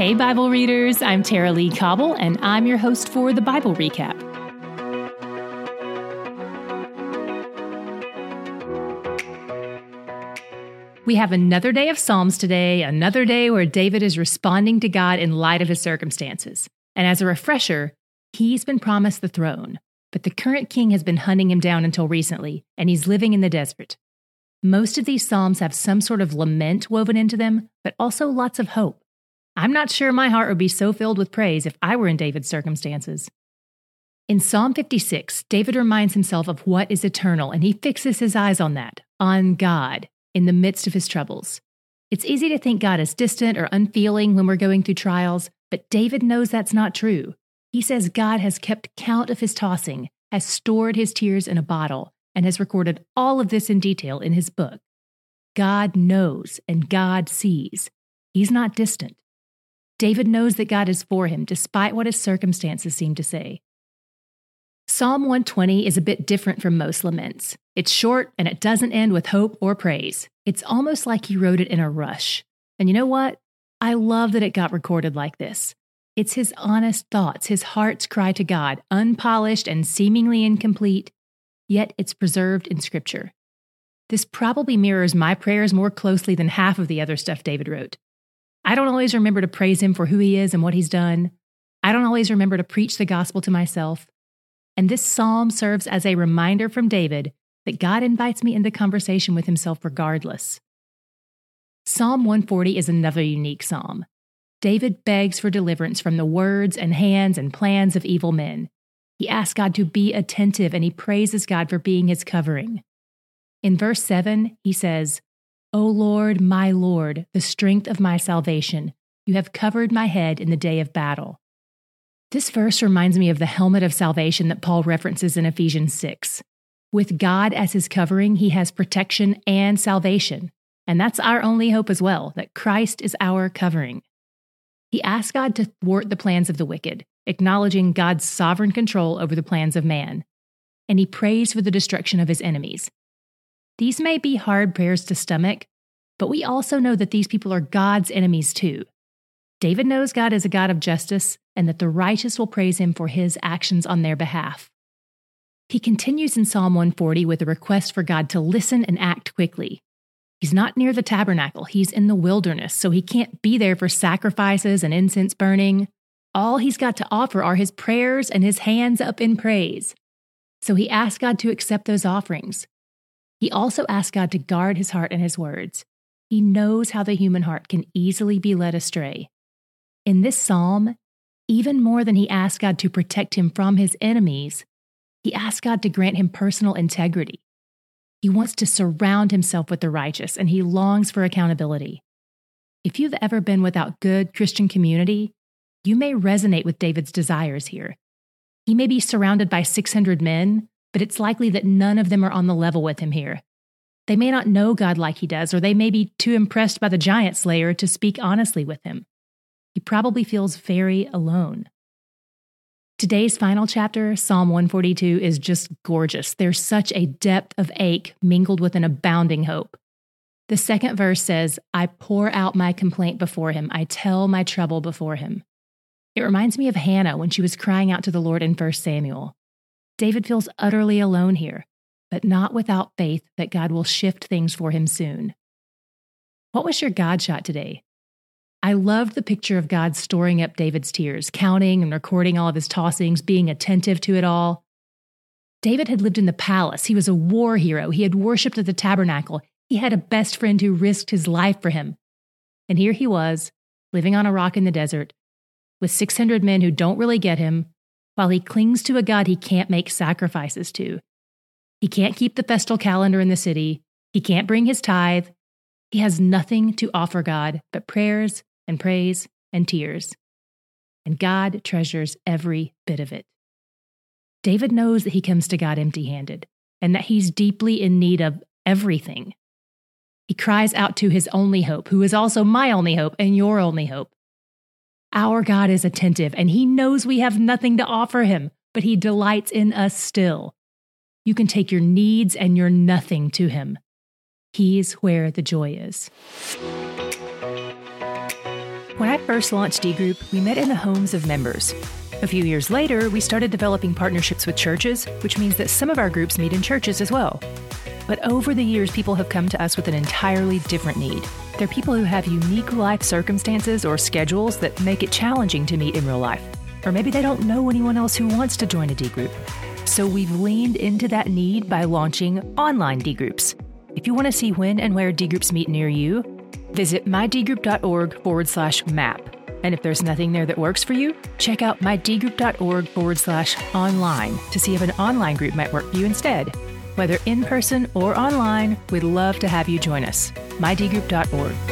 Hey, Bible readers, I'm Tara-Leigh Cobble, and I'm your host for the Bible Recap. We have another day of Psalms today, another day where David is responding to God in light of his circumstances. And as a refresher, he's been promised the throne, but the current king has been hunting him down until recently, and he's living in the desert. Most of these Psalms have some sort of lament woven into them, but also lots of hope. I'm not sure my heart would be so filled with praise if I were in David's circumstances. In Psalm 56, David reminds himself of what is eternal, and he fixes his eyes on that, on God, in the midst of his troubles. It's easy to think God is distant or unfeeling when we're going through trials, but David knows that's not true. He says God has kept count of his tossing, has stored his tears in a bottle, and has recorded all of this in detail in his book. God knows and God sees. He's not distant. David knows that God is for him, despite what his circumstances seem to say. Psalm 120 is a bit different from most laments. It's short and it doesn't end with hope or praise. It's almost like he wrote it in a rush. And you know what? I love that it got recorded like this. It's his honest thoughts, his heart's cry to God, unpolished and seemingly incomplete, yet it's preserved in Scripture. This probably mirrors my prayers more closely than half of the other stuff David wrote. I don't always remember to praise him for who he is and what he's done. I don't always remember to preach the gospel to myself. And this psalm serves as a reminder from David that God invites me into conversation with himself regardless. Psalm 140 is another unique psalm. David begs for deliverance from the words and hands and plans of evil men. He asks God to be attentive and he praises God for being his covering. In verse 7, he says, O Lord, my Lord, the strength of my salvation, you have covered my head in the day of battle. This verse reminds me of the helmet of salvation that Paul references in Ephesians 6. With God as his covering, he has protection and salvation. And that's our only hope as well, that Christ is our covering. He asks God to thwart the plans of the wicked, acknowledging God's sovereign control over the plans of man. And he prays for the destruction of his enemies, these may be hard prayers to stomach, but we also know that these people are God's enemies too. David knows God is a God of justice and that the righteous will praise him for his actions on their behalf. He continues in Psalm 140 with a request for God to listen and act quickly. He's not near the tabernacle, he's in the wilderness, so he can't be there for sacrifices and incense burning. All he's got to offer are his prayers and his hands up in praise. So he asks God to accept those offerings, he also asks God to guard his heart and his words. He knows how the human heart can easily be led astray. In this psalm, even more than he asks God to protect him from his enemies, he asks God to grant him personal integrity. He wants to surround himself with the righteous and he longs for accountability. If you've ever been without good Christian community, you may resonate with David's desires here. He may be surrounded by 600 men, but it's likely that none of them are on the level with him here. They may not know God like he does, or they may be too impressed by the giant slayer to speak honestly with him. He probably feels very alone. Today's final chapter, Psalm 142, is just gorgeous. There's such a depth of ache mingled with an abounding hope. The second verse says, I pour out my complaint before him, I tell my trouble before him. It reminds me of Hannah when she was crying out to the Lord in 1 Samuel. David feels utterly alone here, but not without faith that God will shift things for him soon. What was your God shot today? I loved the picture of God storing up David's tears, counting and recording all of his tossings, being attentive to it all. David had lived in the palace. He was a war hero. He had worshiped at the tabernacle. He had a best friend who risked his life for him. And here he was, living on a rock in the desert, with 600 men who don't really get him, while he clings to a God he can't make sacrifices to. He can't keep the festal calendar in the city. He can't bring his tithe. He has nothing to offer God but prayers and praise and tears. And God treasures every bit of it. David knows that he comes to God empty handed and that he's deeply in need of everything. He cries out to his only hope, who is also my only hope and your only hope. Our God is attentive and He knows we have nothing to offer Him, but He delights in us still. You can take your needs and your nothing to Him. He's where the joy is. When I first launched D Group, we met in the homes of members. A few years later, we started developing partnerships with churches, which means that some of our groups meet in churches as well. But over the years, people have come to us with an entirely different need. They're people who have unique life circumstances or schedules that make it challenging to meet in real life. Or maybe they don't know anyone else who wants to join a D group. So we've leaned into that need by launching online D groups. If you want to see when and where D groups meet near you, visit mydgroup.org forward slash map. And if there's nothing there that works for you, check out mydgroup.org forward slash online to see if an online group might work for you instead. Whether in person or online, we'd love to have you join us. mydgroup.org.